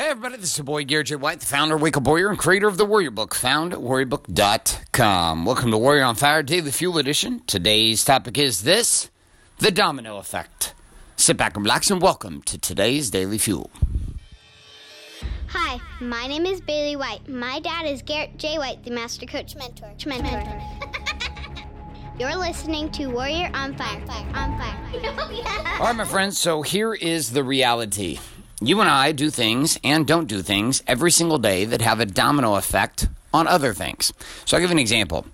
Hey, everybody, this is your boy Garrett J. White, the founder of Wake Up Warrior and creator of the Warrior Book, found at warriorbook.com. Welcome to Warrior on Fire Daily Fuel Edition. Today's topic is this the domino effect. Sit back and relax and welcome to today's Daily Fuel. Hi, my name is Bailey White. My dad is Garrett J. White, the Master Coach Mentor. Mentor. You're listening to Warrior on Fire. On Fire. All right, my friends, so here is the reality. You and I do things and don't do things every single day that have a domino effect on other things. So I'll give an example.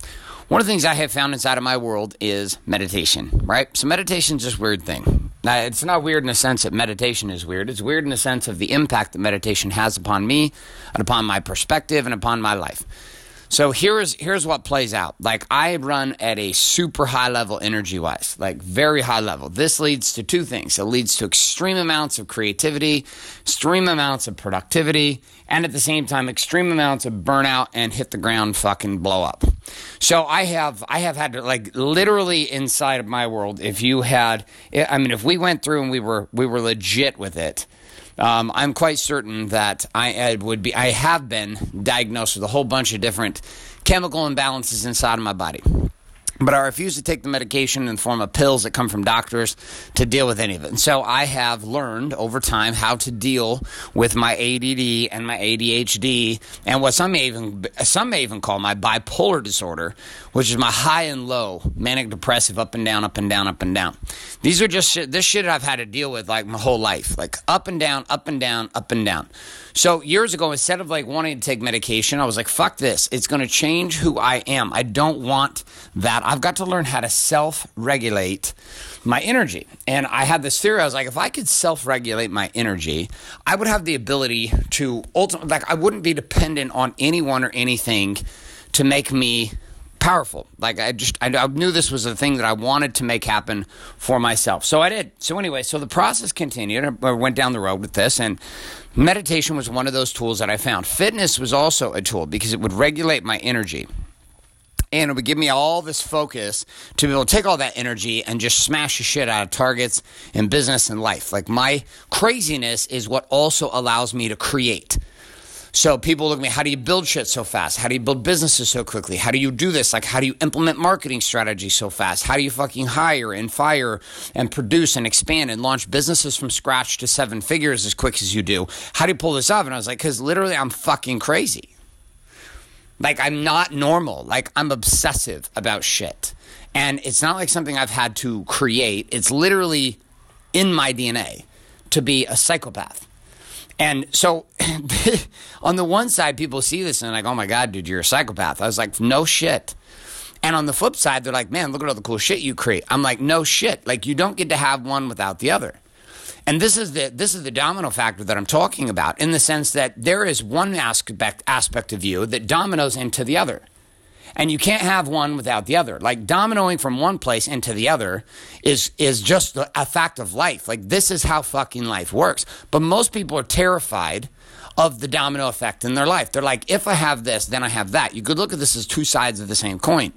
One of the things I have found inside of my world is meditation, right? So meditation is just weird thing. Now, it's not weird in the sense that meditation is weird. It's weird in the sense of the impact that meditation has upon me and upon my perspective and upon my life. So here's here's what plays out. Like I run at a super high level energy wise, like very high level. This leads to two things. It leads to extreme amounts of creativity, extreme amounts of productivity, and at the same time extreme amounts of burnout and hit the ground fucking blow up. So I have I have had to like literally inside of my world if you had I mean if we went through and we were we were legit with it um, I'm quite certain that I would be, I have been diagnosed with a whole bunch of different chemical imbalances inside of my body. But I refuse to take the medication in the form of pills that come from doctors to deal with any of it. And so I have learned over time how to deal with my ADD and my ADHD and what some may even some may even call my bipolar disorder, which is my high and low, manic depressive, up and down, up and down, up and down. These are just shit, this shit I've had to deal with like my whole life, like up and down, up and down, up and down. So years ago, instead of like wanting to take medication, I was like, fuck this. It's going to change who I am. I don't want that. I've got to learn how to self regulate my energy. And I had this theory. I was like, if I could self regulate my energy, I would have the ability to ultimately, like, I wouldn't be dependent on anyone or anything to make me powerful. Like I just I, knew this was a thing that I wanted to make happen for myself. So I did. So anyway, so the process continued. I went down the road with this and meditation was one of those tools that I found. Fitness was also a tool because it would regulate my energy. And it would give me all this focus to be able to take all that energy and just smash the shit out of targets in business and life. Like my craziness is what also allows me to create. So people look at me, how do you build shit so fast? How do you build businesses so quickly? How do you do this? Like, how do you implement marketing strategy so fast? How do you fucking hire and fire and produce and expand and launch businesses from scratch to seven figures as quick as you do? How do you pull this off? And I was like, because literally I'm fucking crazy. Like, I'm not normal. Like, I'm obsessive about shit. And it's not like something I've had to create, it's literally in my DNA to be a psychopath. And so on the one side, people see this and like, oh my God, dude, you're a psychopath. I was like, no shit. And on the flip side, they're like, man, look at all the cool shit you create. I'm like, no shit. Like you don't get to have one without the other. And this is the this is the domino factor that I'm talking about in the sense that there is one aspect aspect of you that dominoes into the other and you can't have one without the other. Like dominoing from one place into the other is is just a fact of life. Like this is how fucking life works. But most people are terrified of the domino effect in their life. They're like, if I have this, then I have that. You could look at this as two sides of the same coin.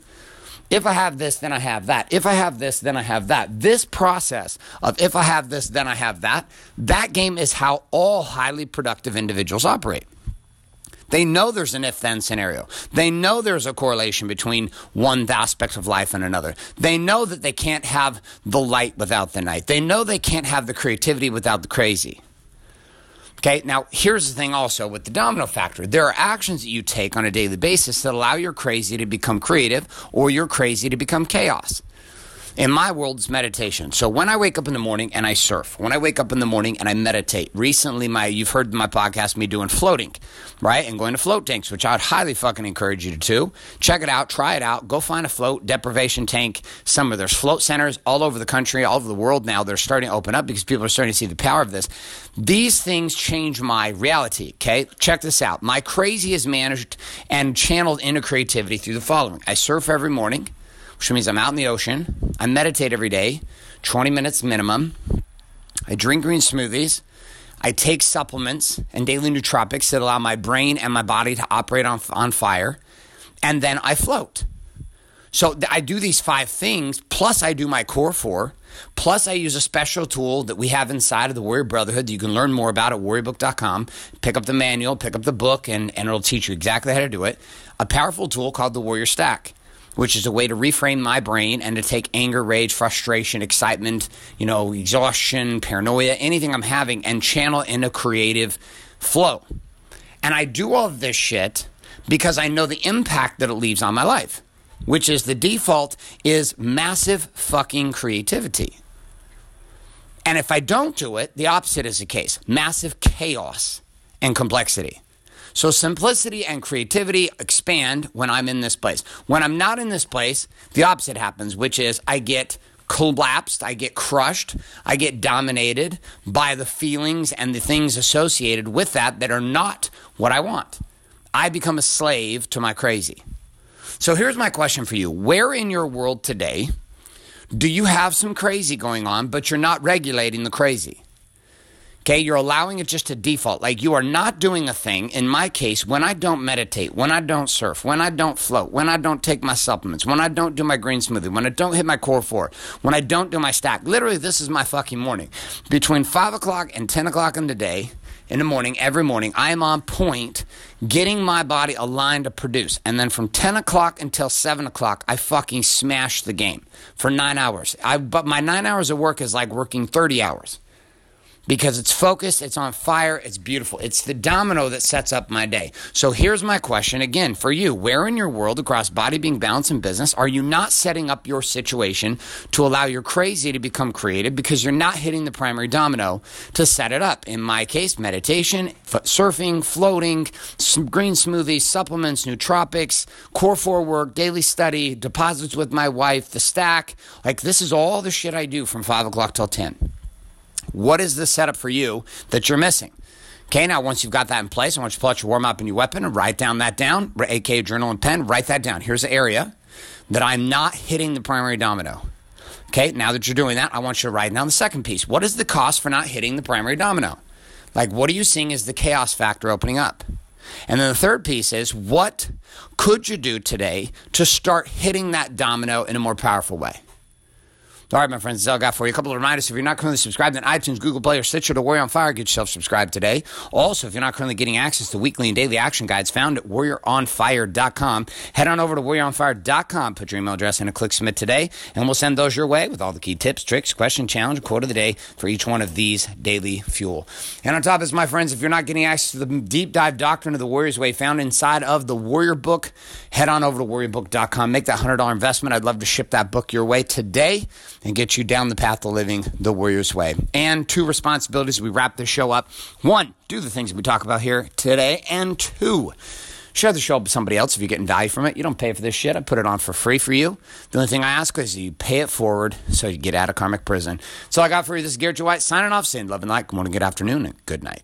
If I have this, then I have that. If I have this, then I have that. This process of if I have this, then I have that, that game is how all highly productive individuals operate. They know there's an if then scenario. They know there's a correlation between one aspect of life and another. They know that they can't have the light without the night. They know they can't have the creativity without the crazy. Okay, now here's the thing also with the domino factor. There are actions that you take on a daily basis that allow your crazy to become creative or your crazy to become chaos. In my world, it's meditation. So when I wake up in the morning and I surf, when I wake up in the morning and I meditate, recently my you've heard my podcast me doing floating, right? And going to float tanks, which I would highly fucking encourage you to do. Check it out, try it out, go find a float deprivation tank. Some of there's float centers all over the country, all over the world now. They're starting to open up because people are starting to see the power of this. These things change my reality. Okay, check this out. My crazy is managed and channeled into creativity through the following: I surf every morning which means I'm out in the ocean. I meditate every day, 20 minutes minimum. I drink green smoothies. I take supplements and daily nootropics that allow my brain and my body to operate on, on fire. And then I float. So I do these five things, plus I do my core four, plus I use a special tool that we have inside of the Warrior Brotherhood that you can learn more about at warriorbook.com. Pick up the manual, pick up the book, and, and it'll teach you exactly how to do it. A powerful tool called the Warrior Stack which is a way to reframe my brain and to take anger, rage, frustration, excitement, you know, exhaustion, paranoia, anything I'm having and channel into a creative flow. And I do all this shit because I know the impact that it leaves on my life, which is the default is massive fucking creativity. And if I don't do it, the opposite is the case massive chaos and complexity. So simplicity and creativity expand when I'm in this place. When I'm not in this place, the opposite happens, which is I get collapsed, I get crushed, I get dominated by the feelings and the things associated with that that are not what I want. I become a slave to my crazy. So here's my question for you Where in your world today do you have some crazy going on, but you're not regulating the crazy? Okay, you're allowing it just to default. Like you are not doing a thing. In my case, when I don't meditate, when I don't surf, when I don't float, when I don't take my supplements, when I don't do my green smoothie, when I don't hit my core four, when I don't do my stack, literally, this is my fucking morning. Between five o'clock and 10 o'clock in the day, in the morning, every morning, I am on point getting my body aligned to produce. And then from 10 o'clock until 7 o'clock, I fucking smash the game for nine hours. I, but my nine hours of work is like working 30 hours because it's focused, it's on fire, it's beautiful. It's the domino that sets up my day. So here's my question again for you. Where in your world across body, being, balance, and business are you not setting up your situation to allow your crazy to become creative because you're not hitting the primary domino to set it up? In my case, meditation, surfing, floating, green smoothies, supplements, nootropics, core four work, daily study, deposits with my wife, the stack. Like this is all the shit I do from five o'clock till 10. What is the setup for you that you're missing? Okay, now once you've got that in place, I want you to pull out your warm up and your weapon and write down that down, aka journal and pen, write that down. Here's the area that I'm not hitting the primary domino. Okay, now that you're doing that, I want you to write down the second piece. What is the cost for not hitting the primary domino? Like, what are you seeing as the chaos factor opening up? And then the third piece is what could you do today to start hitting that domino in a more powerful way? All right, my friends, that's all I got for you. A couple of reminders. If you're not currently subscribed on iTunes, Google Play, or Stitcher to Warrior on Fire, get yourself subscribed today. Also, if you're not currently getting access to weekly and daily action guides found at warrioronfire.com, head on over to warrioronfire.com, put your email address in and click submit today, and we'll send those your way with all the key tips, tricks, question, challenge, quote of the day for each one of these daily fuel. And on top of this, my friends, if you're not getting access to the deep dive doctrine of the Warrior's Way found inside of the Warrior Book, head on over to warriorbook.com, make that $100 investment. I'd love to ship that book your way today and get you down the path to living the warrior's way. And two responsibilities we wrap this show up. One, do the things we talk about here today. And two, share the show with somebody else if you're getting value from it. You don't pay for this shit. I put it on for free for you. The only thing I ask is you pay it forward so you get out of karmic prison. So I got for you. This is Garrett J. White signing off, saying love and light. Good morning, good afternoon, and good night.